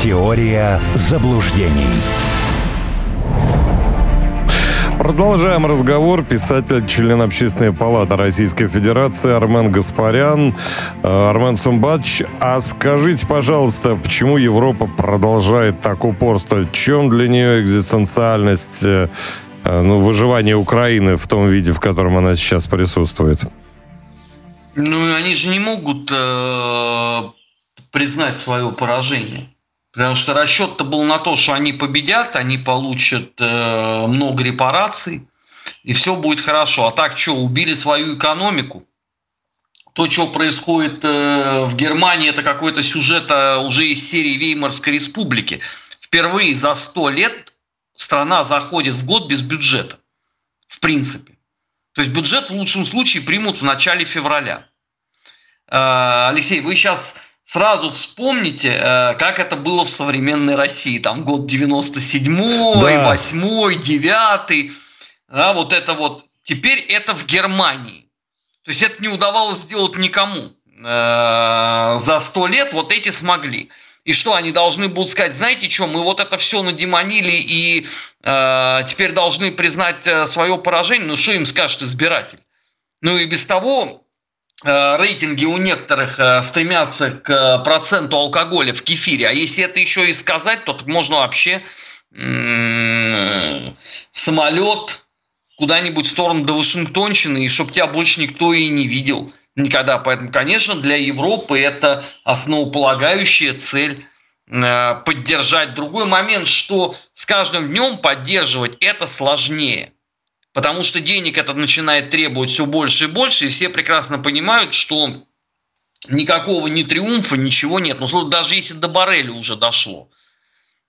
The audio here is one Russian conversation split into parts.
Теория заблуждений. Продолжаем разговор. Писатель, член Общественной палаты Российской Федерации Армен Гаспарян. Э, Армен Сумбач, а скажите, пожалуйста, почему Европа продолжает так упорство? В чем для нее экзистенциальность, э, э, ну, выживания Украины в том виде, в котором она сейчас присутствует? Ну, они же не могут э, признать свое поражение. Потому что расчет-то был на то, что они победят, они получат э, много репараций, и все будет хорошо. А так что, убили свою экономику? То, что происходит э, в Германии, это какой-то сюжет уже из серии Веймарской республики. Впервые за сто лет страна заходит в год без бюджета. В принципе. То есть бюджет в лучшем случае примут в начале февраля. Э, Алексей, вы сейчас сразу вспомните, э, как это было в современной России. Там год 97-й, да. 8 9 да, вот это вот. Теперь это в Германии. То есть это не удавалось сделать никому. Э, за сто лет вот эти смогли. И что, они должны будут сказать, знаете что, мы вот это все надемонили и э, теперь должны признать э, свое поражение. Ну что им скажет избиратель? Ну и без того рейтинги у некоторых э, стремятся к э, проценту алкоголя в кефире. А если это еще и сказать, то можно вообще самолет куда-нибудь в сторону до Вашингтонщины, и чтобы тебя больше никто и не видел никогда. Поэтому, конечно, для Европы это основополагающая цель поддержать. Другой момент, что с каждым днем поддерживать это сложнее – Потому что денег это начинает требовать все больше и больше, и все прекрасно понимают, что никакого ни триумфа, ничего нет. Ну, даже если до Барреля уже дошло.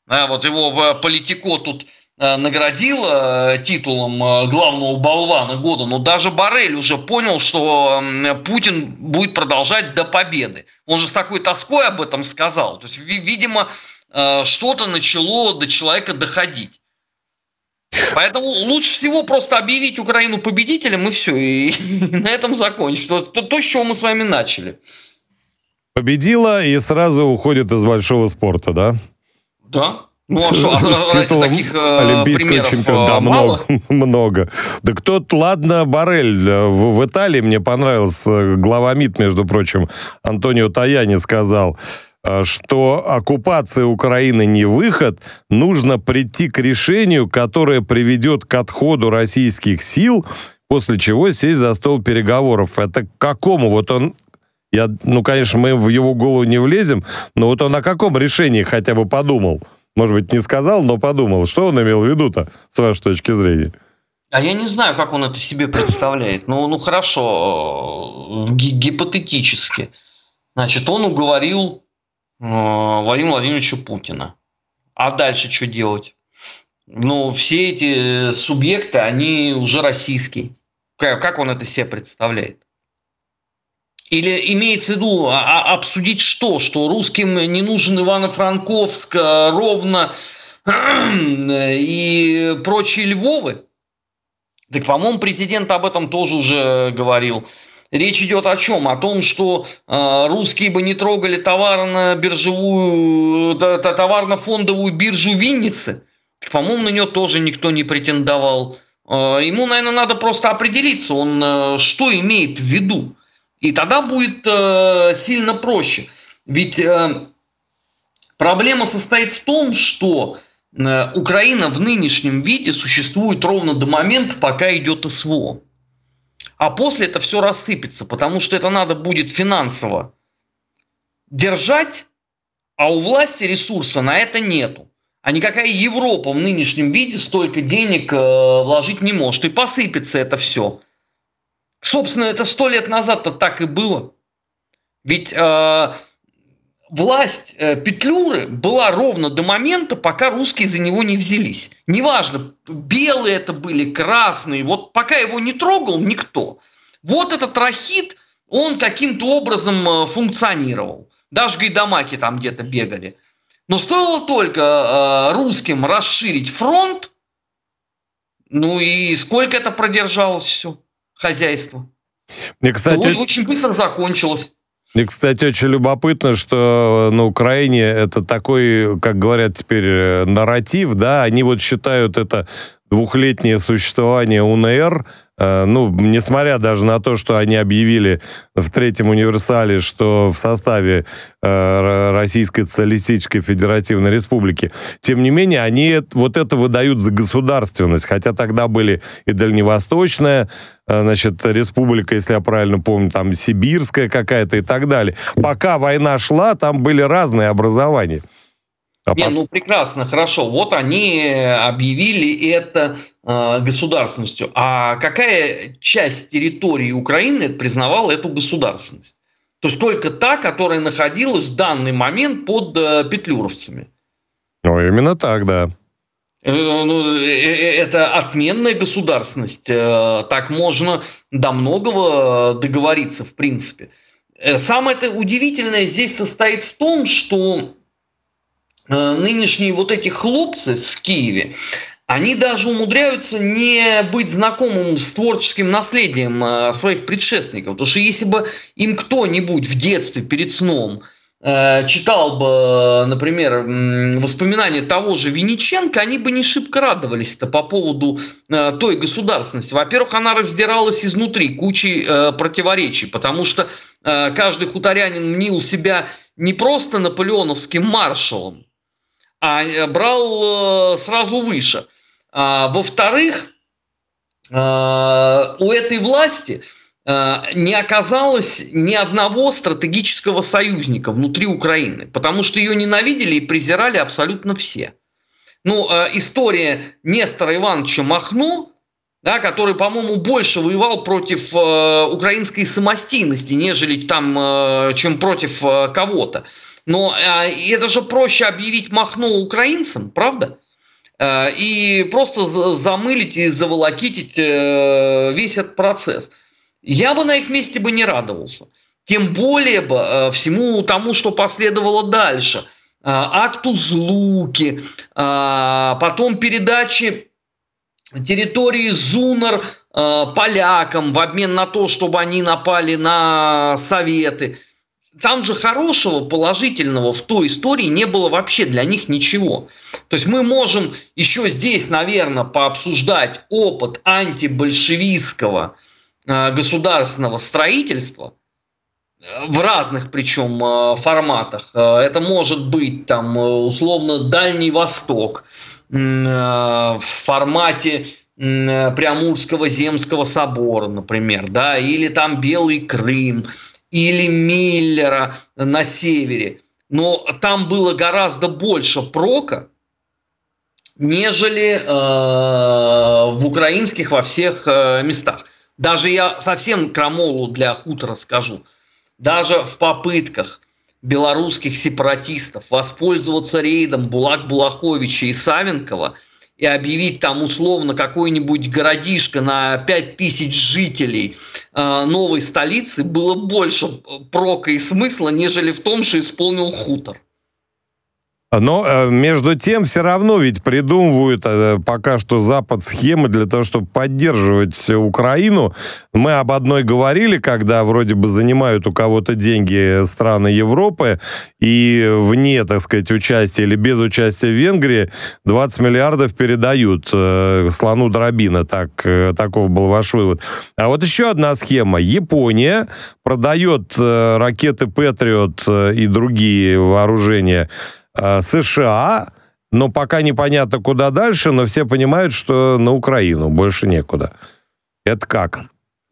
А вот его э, политико тут э, наградил э, титулом главного болвана года, но даже Барель уже понял, что Путин будет продолжать до победы. Он же с такой тоской об этом сказал. То есть, видимо, что-то начало до человека доходить. Поэтому лучше всего просто объявить Украину победителем и все, и, на этом закончить. То, то, то, с чего мы с вами начали. Победила и сразу уходит из большого спорта, да? Да. Ну а что, а таких э, олимпийского чемпиона? Да, много, много. Да кто ладно, Барель э, в, в Италии мне понравился глава МИД, между прочим, Антонио Таяни сказал, Э, что оккупация Украины не выход, нужно прийти к решению, которое приведет к отходу российских сил, после чего сесть за стол переговоров. Это к какому? Вот он я, ну, конечно, мы в его голову не влезем, но вот он о каком решении хотя бы подумал? Может быть, не сказал, но подумал. Что он имел в виду-то, с вашей точки зрения? А я не знаю, как он это себе представляет. Ну, ну хорошо, э, гипотетически. Значит, он уговорил Э, Владимира Владимировича Путина. А дальше что делать? Ну, все эти субъекты, они уже российские. Как он это себе представляет? Или имеется в виду а, а, обсудить что? Что русским не нужен Ивано-Франковск, э, ровно и прочие Львовы? Так, по-моему, президент об этом тоже уже говорил. Речь идет о чем? О том, что э, русские бы не трогали товарно-биржевую, э, товарно-фондовую биржу Винницы. По-моему, на нее тоже никто не претендовал. Э, ему, наверное, надо просто определиться, он э, что имеет в виду. И тогда будет э, сильно проще. Ведь э, проблема состоит в том, что э, Украина в нынешнем виде существует ровно до момента, пока идет СВО. А после это все рассыпется, потому что это надо будет финансово держать, а у власти ресурса на это нету. А никакая Европа в нынешнем виде столько денег э, вложить не может. И посыпется это все. Собственно, это сто лет назад-то так и было. Ведь э, власть э, Петлюры была ровно до момента, пока русские за него не взялись. Неважно, белые это были, красные, вот пока его не трогал никто. Вот этот рахит, он каким-то образом э, функционировал. Даже гайдамаки там где-то бегали. Но стоило только э, русским расширить фронт, ну и сколько это продержалось все, хозяйство. Мне, кстати... очень быстро закончилось. И, кстати, очень любопытно, что на Украине это такой, как говорят теперь, э, нарратив, да, они вот считают это двухлетнее существование УНР ну, несмотря даже на то, что они объявили в третьем универсале, что в составе э, Российской Социалистической Федеративной Республики, тем не менее, они вот это выдают за государственность, хотя тогда были и Дальневосточная, э, значит, республика, если я правильно помню, там Сибирская какая-то и так далее. Пока война шла, там были разные образования. А Не, ну прекрасно, хорошо. Вот они объявили это э, государственностью. А какая часть территории Украины признавала эту государственность? То есть только та, которая находилась в данный момент под э, петлюровцами. Ну, именно так, да. Э, ну, э, э, это отменная государственность. Так можно до многого договориться, в принципе. Самое это удивительное здесь состоит в том, что нынешние вот эти хлопцы в Киеве, они даже умудряются не быть знакомым с творческим наследием э, своих предшественников. Потому что если бы им кто-нибудь в детстве перед сном э, читал бы, например, воспоминания того же Винниченко, они бы не шибко радовались -то по поводу той государственности. Во-первых, она раздиралась изнутри кучей противоречий, потому что каждый хуторянин мнил себя не просто наполеоновским маршалом, а э, брал э, сразу выше. А, во-вторых, а, у этой власти а, не оказалось ни одного стратегического союзника внутри Украины, потому что ее ненавидели и презирали абсолютно все. Ну, история Нестора Ивановича Махно, да, который, по-моему, больше воевал против э, украинской самостийности, нежели там, чем против кого-то. Но э, это же проще объявить Махно украинцам, правда? Э, и просто замылить и заволокитить э, весь этот процесс. Я бы на их месте бы не радовался. Тем более бы э, всему тому, что последовало дальше. Э, акту Злуки, потом передачи территории Зунар э, полякам в обмен на то, чтобы они напали на Советы – там же хорошего, положительного в той истории не было вообще для них ничего. То есть мы можем еще здесь, наверное, пообсуждать опыт антибольшевистского э, государственного строительства э, в разных причем э, форматах. Это может быть там условно Дальний Восток в формате Преамурского земского собора, например, да, или там Белый Крым – или Миллера на севере. Но там было гораздо больше прока, нежели э, в украинских во всех э, местах. Даже я совсем крамолу для хутора скажу. Даже в попытках белорусских сепаратистов воспользоваться рейдом Булак Булаховича и Савенкова – и объявить там условно какой-нибудь городишко на 5000 жителей э, новой столицы было больше прока и смысла, нежели в том, что исполнил хутор. Но э, между тем все равно ведь придумывают э, пока что Запад схемы для того, чтобы поддерживать Украину. Мы об одной говорили, когда вроде бы занимают у кого-то деньги страны Европы, и вне, так сказать, участия или без участия Венгрии 20 миллиардов передают э, слону дробина. Так, таков был ваш вывод. А вот еще одна схема. Япония продает ракеты «Патриот» и другие вооружения Э, США, но пока непонятно, куда дальше, но все понимают, что на Украину больше некуда. Это как?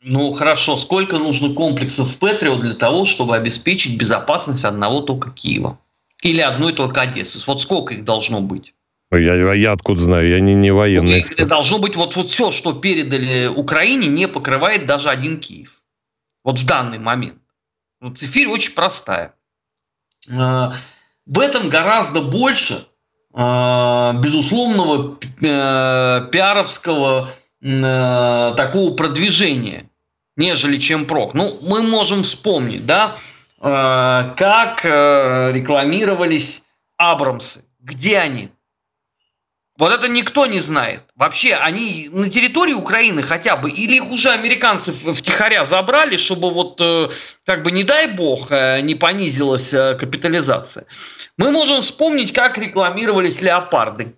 Ну хорошо, сколько нужно комплексов Патриот для того, чтобы обеспечить безопасность одного только Киева? Или одной только Одессы? Вот сколько их должно быть? Я, я откуда знаю, я не, не военный. Ну, должно быть вот, вот все, что передали Украине, не покрывает даже один Киев. Вот в данный момент. Вот цифирь очень простая. Э, в этом гораздо больше э, безусловного э, пиаровского э, такого продвижения, нежели чем прок. Ну, мы можем вспомнить, да, как рекламировались Абрамсы. Где они? Вот это никто не знает. Вообще, они на территории Украины хотя бы, или их уже американцы втихаря забрали, чтобы вот, э, как бы, не дай бог, э, не понизилась э, капитализация. Мы можем вспомнить, как рекламировались леопарды.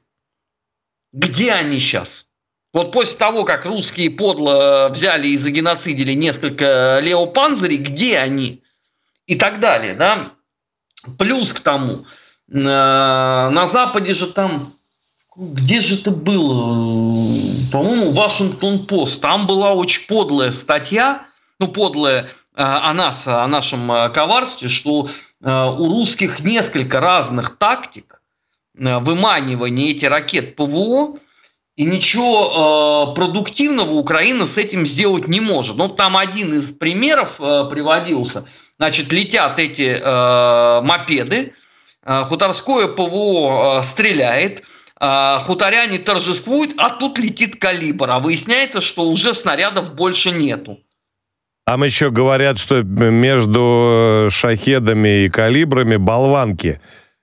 Где они сейчас? Вот после того, как русские подло взяли и загеноцидили несколько леопанзерей, где они? И так далее, да? Плюс к тому, на Западе же там где же это было? По-моему, Вашингтон-Пост. Там была очень подлая статья, ну, подлая э, о нас, о нашем э, коварстве, что э, у русских несколько разных тактик выманивания этих ракет ПВО, и ничего продуктивного Украина с этим сделать не может. Ну, там один из примеров приводился. Значит, летят эти мопеды, хуторское ПВО стреляет – хуторяне торжествуют, а тут летит калибр, а выясняется, что уже снарядов больше нету. Там еще говорят, что между шахедами и калибрами болванки,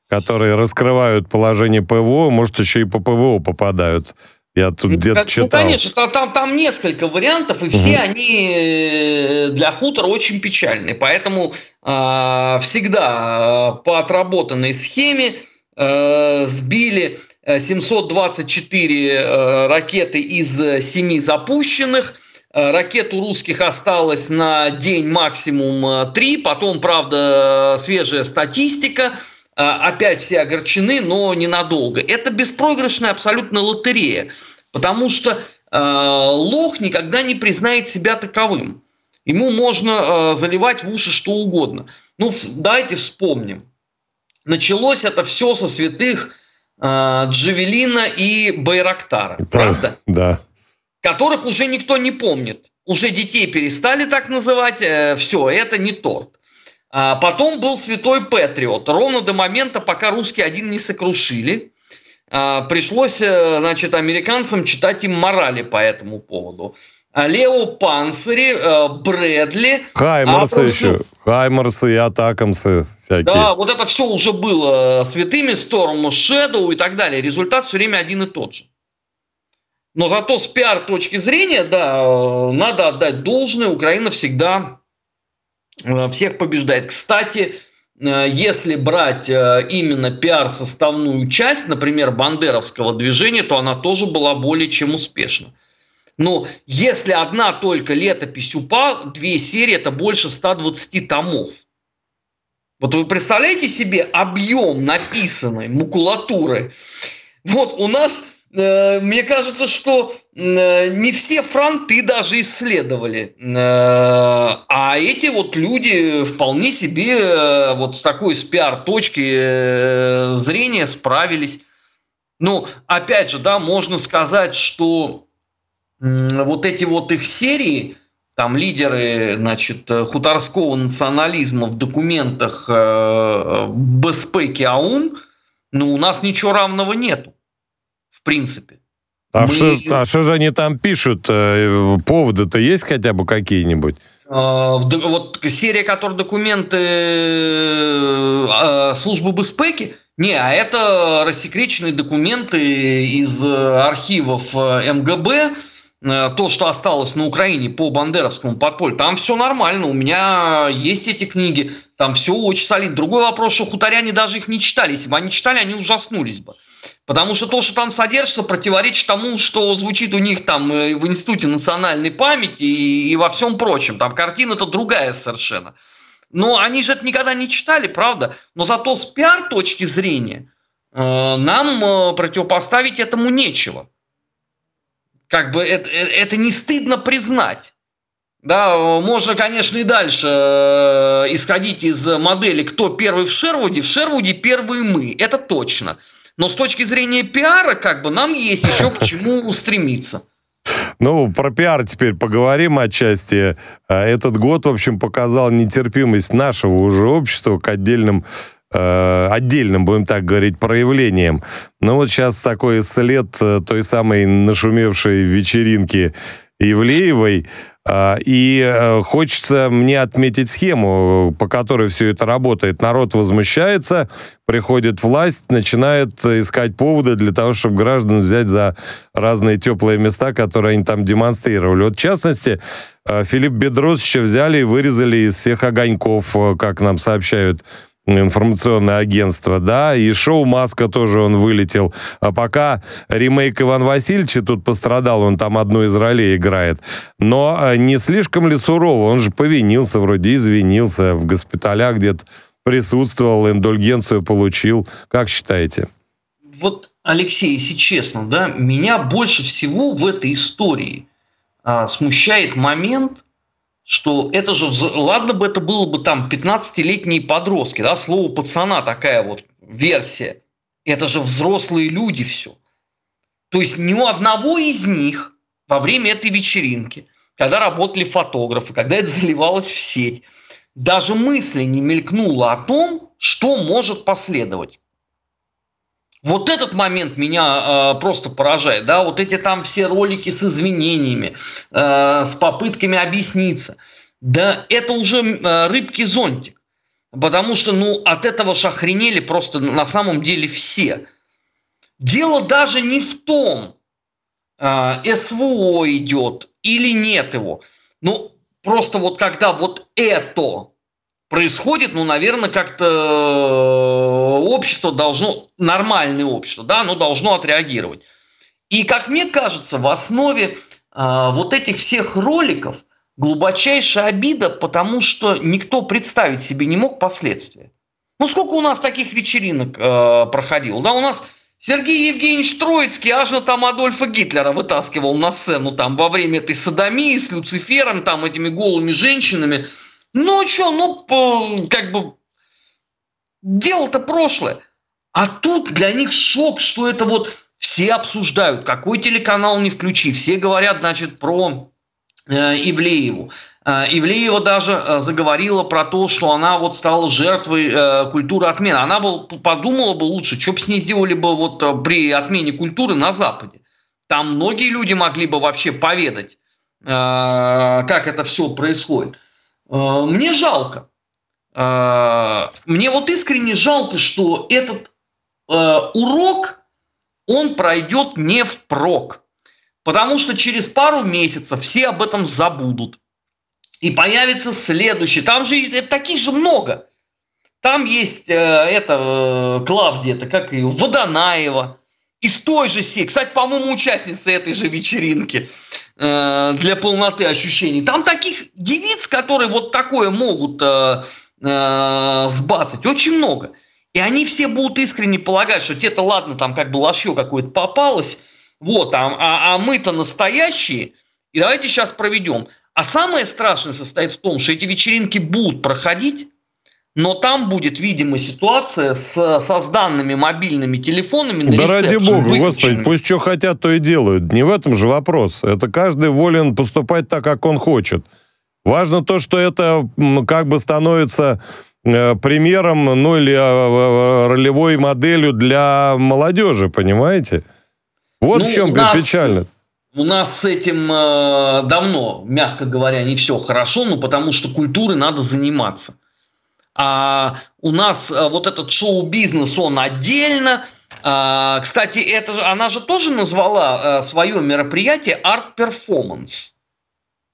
которые раскрывают положение ПВО, может, еще и по ПВО попадают. Я тут ну, где-то ну, читал. Ну, конечно, там, там, там несколько вариантов, и все угу. они э, для хутора очень печальны. Поэтому э, всегда по отработанной схеме э, сбили 724 э, ракеты из 7 запущенных. Э, ракет у русских осталось на день максимум 3. Э, Потом, правда, свежая статистика. Опять все огорчены, но ненадолго. Это беспроигрышная абсолютно лотерея. Потому что лох никогда не признает себя таковым. Ему можно заливать в уши что угодно. Ну, давайте вспомним. Началось это все со святых э, Джавелина и Байрактара, да, правда? Да. Которых уже никто не помнит. Уже детей перестали так называть. Э, все, это не торт. А потом был Святой Патриот. Ровно до момента, пока русские один не сокрушили. А, пришлось, э, значит, американцам читать им морали по этому поводу. А, Лео Панцири, э, Брэдли. Хаймарсы еще. Хаймарсы и Атакамсы всякие. Да, вот это все уже было святыми, Storm Shadow и так далее. Результат все время один и тот же. Но зато с пиар точки зрения, да, надо отдать должное, Украина всегда э, всех побеждает. Кстати, э, если брать именно пиар-составную часть, например, бандеровского движения, то она тоже была более чем успешна. Но если одна только летопись УПА, две серии, это больше 120 томов. Вот вы представляете себе объем написанной макулатуры? Вот у нас, э, мне кажется, что э, не все фронты даже исследовали. Э, а эти вот люди вполне себе э, вот с такой с пиар-точки э, зрения справились. Ну, опять же, да, можно сказать, что вот эти вот их серии, там лидеры, значит, хуторского национализма в документах э, Беспеки АУН, ну, у нас ничего равного нету, в принципе. А, Мы... что, а что же они там пишут? Э, поводы-то есть хотя бы какие-нибудь? Э, вот серия, которая документы э, службы Беспеки, не, а это рассекреченные документы из архивов МГБ, Э, то, что осталось на Украине по бандеровскому подполью, там все нормально, у меня есть эти книги, там все очень солидно. Другой вопрос, что хуторяне даже их не читали. Если бы они читали, они ужаснулись бы. Потому что то, что там содержится, противоречит тому, что звучит у них там э, в Институте национальной памяти и, и во всем прочем. Там картина-то другая совершенно. Но они же это никогда не читали, правда? Но зато с пиар точки зрения э, нам э, противопоставить этому нечего. Как бы это, э, это не стыдно признать. Да, можно, конечно, и дальше э, исходить из модели, кто первый в Шервуде. В Шервуде первые мы, это точно. Но с точки зрения пиара, как бы нам есть еще к чему стремиться. Ну, про пиар теперь поговорим отчасти. Э, этот год, в общем, показал нетерпимость нашего уже общества к отдельным э, отдельным, будем так говорить, проявлением. Но вот сейчас такой след э, той самой нашумевшей вечеринки Ивлеевой. А, и э, хочется мне отметить схему, по которой все это работает. Народ возмущается, приходит власть, начинает искать поводы для того, чтобы граждан взять за разные теплые места, которые они там демонстрировали. Вот в частности, э, Филипп Бедросовича взяли и вырезали из всех огоньков, э, как нам сообщают информационное агентство, да, и шоу «Маска» тоже он вылетел. А пока ремейк Иван Васильевича тут пострадал, он там одну из ролей играет. Но а, не слишком ли сурово? Он же повинился, вроде извинился, в госпиталях где-то присутствовал, индульгенцию получил. Как считаете? Вот, Алексей, если честно, да, меня больше всего в этой истории а, смущает момент, что это же, ладно бы это было бы там 15-летние подростки, да, слово пацана такая вот версия. Это же взрослые люди все. То есть ни у одного из них во время этой вечеринки, когда работали фотографы, когда это заливалось в сеть, даже мысли не мелькнуло о том, что может последовать. Вот этот момент меня э, просто поражает, да, вот эти там все ролики с извинениями, э, с попытками объясниться. Да это уже э, рыбки зонтик, потому что, ну, от этого шахренели просто на самом деле все. Дело даже не в том, э, СВО идет или нет его. Ну, просто вот когда вот это происходит, ну, наверное, как-то э, общество должно, нормальное общество, да, оно должно отреагировать. И, как мне кажется, в основе э, вот этих всех роликов глубочайшая обида, потому что никто представить себе не мог последствия. Ну, сколько у нас таких вечеринок э, проходило? Да, у нас Сергей Евгеньевич Троицкий аж на там Адольфа Гитлера вытаскивал на сцену там во время этой садомии с Люцифером, там этими голыми женщинами – ну, что, ну, как бы, дело-то прошлое. А тут для них шок, что это вот все обсуждают, какой телеканал не включи, все говорят, значит, про э, Ивлееву. Э, Ивлеева даже э, заговорила про то, что она вот стала жертвой культуры отмены. Она бы подумала бы лучше, что бы с ней сделали бы вот при отмене культуры на Западе. Там многие люди могли бы вообще поведать, как это все происходит. Э, мне жалко. Э, мне вот искренне жалко, что этот э, урок, он пройдет не впрок. Потому что через пару месяцев все об этом забудут. И появится следующий. Там же таких же много. Там есть э, это э, Клавдия, это как ее, Водонаева. Из той же серии. Кстати, по-моему, участница этой же вечеринки. Э, для полноты ощущений. Там таких девиц, которые вот такое могут э, э, сбацать, очень много. И они все будут искренне полагать, что те-то ладно, там как бы лошье какое-то попалось, вот, а, а, а мы-то настоящие, и давайте сейчас проведем. А самое страшное состоит в том, что эти вечеринки будут проходить, но там будет, видимо, ситуация с, со с данными мобильными телефонами. На да ради бога, господи, пусть что хотят, то и делают. Не в этом же вопрос. Это каждый волен поступать так, как он хочет. Важно то, что это как бы становится э, примером, ну или э, ролевой моделью для молодежи, понимаете? Вот ну, в чем нас, печально. У нас с этим э, давно, мягко говоря, не все хорошо, но потому что культурой надо заниматься. А, у нас а, вот этот шоу-бизнес, он отдельно. А, кстати, это она же тоже назвала а, свое мероприятие арт-перформанс.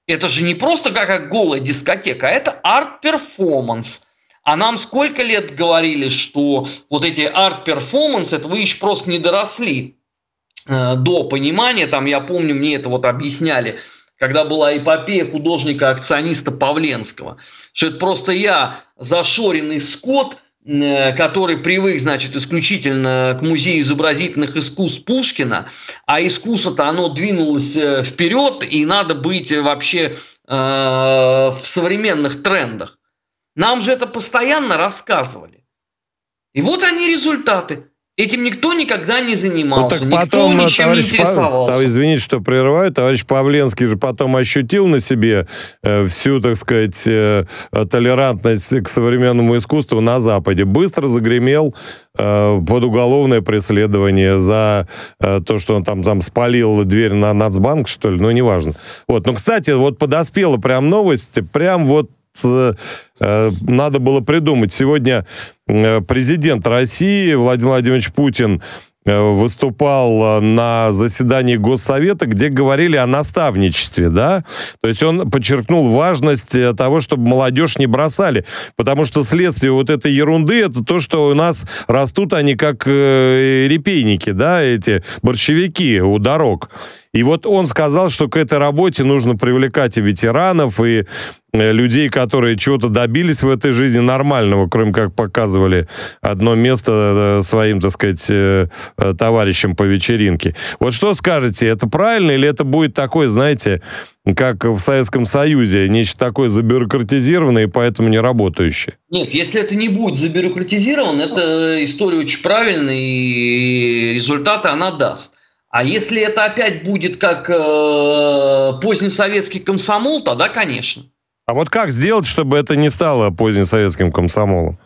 Это же не просто как голая дискотека, а это арт-перформанс. А нам сколько лет говорили, что вот эти арт-перформанс, это вы еще просто не доросли э, до понимания. Там, я помню, мне это вот объясняли когда была эпопея художника-акциониста Павленского, что это просто я, зашоренный скот, э, который привык, значит, исключительно к музею изобразительных искусств Пушкина, а искусство-то оно двинулось э, вперед, и надо быть вообще э, в современных трендах. Нам же это постоянно рассказывали. И вот они результаты. Этим никто никогда не занимался, ну, так потом, никто ничем товарищ не интересовался. Пав... Извините, что прерываю. Товарищ Павленский же потом ощутил на себе э, всю, так сказать, э, толерантность к современному искусству на Западе. Быстро загремел э, под уголовное преследование за э, то, что он там, там спалил дверь на Нацбанк, что ли, ну, неважно. Вот. Но, кстати, вот подоспела прям новость, прям вот э, надо было придумать. Сегодня Э, президент России Владимир Владимирович Путин э, выступал э, на заседании Госсовета, где говорили о наставничестве, да? То есть он подчеркнул важность того, чтобы молодежь не бросали, потому что следствие вот этой ерунды это то, что у нас растут они как репейники, да, эти борщевики у дорог. И вот он сказал, что к этой работе нужно привлекать и ветеранов, и э, людей, которые чего-то добились в этой жизни нормального, кроме как показывали одно место э, своим, так сказать, э, товарищам по вечеринке. Вот что скажете, это правильно или это будет такое, знаете, как в Советском Союзе, нечто такое забюрократизированное и поэтому не работающее? Нет, если это не будет забюрократизировано, это история очень правильная и результаты она даст. А если это опять будет как э, позднесоветский комсомол, тогда, конечно. А вот как сделать, чтобы это не стало позднесоветским комсомолом?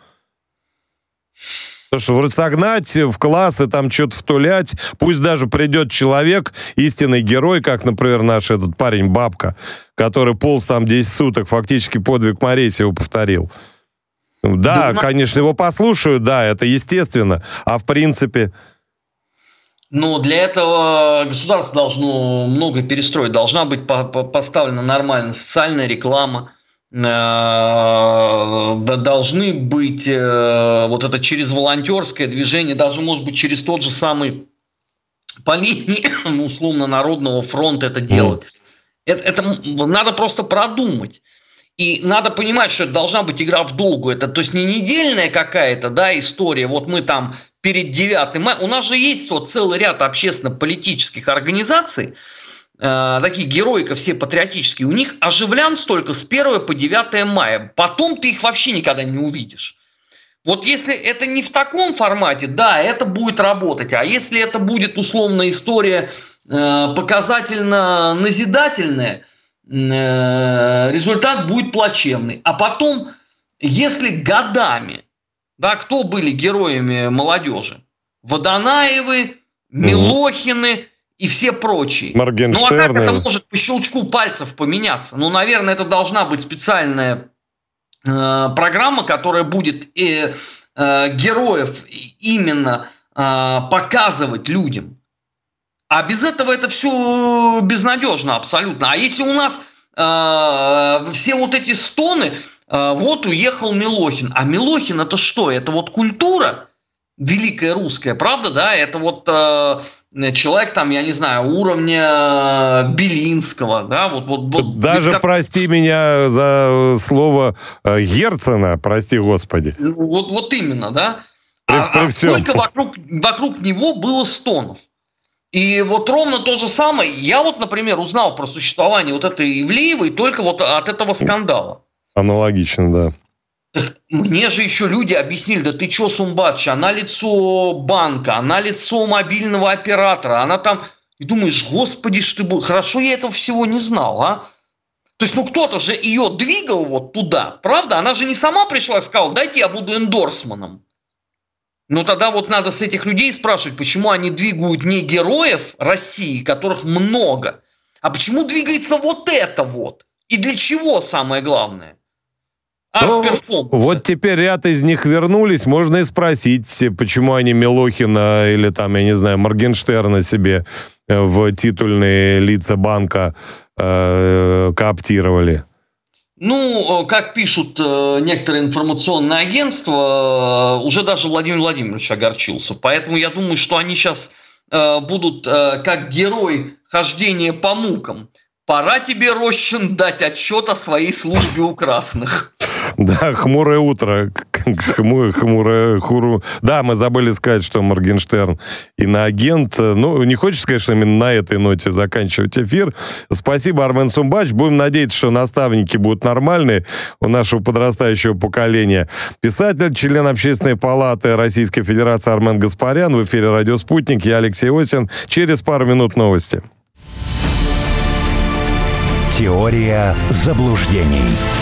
То, что вроде согнать в класс и там что-то втулять, пусть даже придет человек, истинный герой, как, например, наш этот парень Бабка, который полз там 10 суток, фактически подвиг Моресьева повторил. Да, да, конечно, его послушают, да, это естественно. А в принципе... Но для этого государство должно много перестроить. Должна быть поставлена нормальная социальная реклама. Э, должны быть э, вот это через волонтерское движение, даже может быть через тот же самый по линии ну, условно народного фронта это делать. Это, это надо просто продумать. И надо понимать, что это должна быть игра в долгу. Это, то есть не недельная какая-то да, история. Вот мы там перед 9 мая. У нас же есть вот целый ряд общественно-политических организаций, э, такие героика все патриотические. У них оживлян столько с 1 по 9 мая. Потом ты их вообще никогда не увидишь. Вот если это не в таком формате, да, это будет работать. А если это будет условная история э, показательно назидательная, э, результат будет плачевный. А потом, если годами да, кто были героями молодежи? Водонаевы, Милохины угу. и все прочие. Ну а как это может по щелчку пальцев поменяться? Ну, наверное, это должна быть специальная э, программа, которая будет э, э, героев именно э, показывать людям. А без этого это все безнадежно абсолютно. А если у нас э, все вот эти стоны, а, вот уехал Милохин. А Милохин это что? Это вот культура великая русская, правда, да? Это вот э, человек там, я не знаю, уровня Белинского, да? Вот, вот, вот Даже как... прости меня за слово э, Герцена, прости господи. Ну, вот, вот именно, да? При, а, при а сколько вокруг, вокруг него было стонов? И вот ровно то же самое. Я вот, например, узнал про существование вот этой Ивлеевой только вот от этого скандала. Аналогично, да. мне же еще люди объяснили, да ты что, Сумбатч, она лицо банка, она лицо мобильного оператора, она там... И думаешь, господи, что ты. Хорошо, я этого всего не знал, а? То есть, ну кто-то же ее двигал вот туда, правда? Она же не сама пришла и сказала, дайте я буду эндорсманом. Ну тогда вот надо с этих людей спрашивать, почему они двигают не героев России, которых много, а почему двигается вот это вот? И для чего самое главное? Ну, вот теперь ряд из них вернулись, можно и спросить, почему они Милохина или там, я не знаю, Моргенштерна себе э, в титульные лица банка э, кооптировали. Ну, э, как пишут э, некоторые информационные агентства, уже даже Владимир Владимирович огорчился. Поэтому я думаю, что они сейчас будут как герой хождения по мукам пора тебе, Рощин, дать отчет о своей службе у красных. Да, хмурое утро. Хмурое, хмурое, хуру. Да, мы забыли сказать, что Моргенштерн иноагент. Ну, не хочется, конечно, именно на этой ноте заканчивать эфир. Спасибо, Армен Сумбач. Будем надеяться, что наставники будут нормальные у нашего подрастающего поколения. Писатель, член Общественной палаты Российской Федерации Армен Гаспарян. В эфире «Радио Спутник». Я Алексей Осин. Через пару минут новости. Теория заблуждений.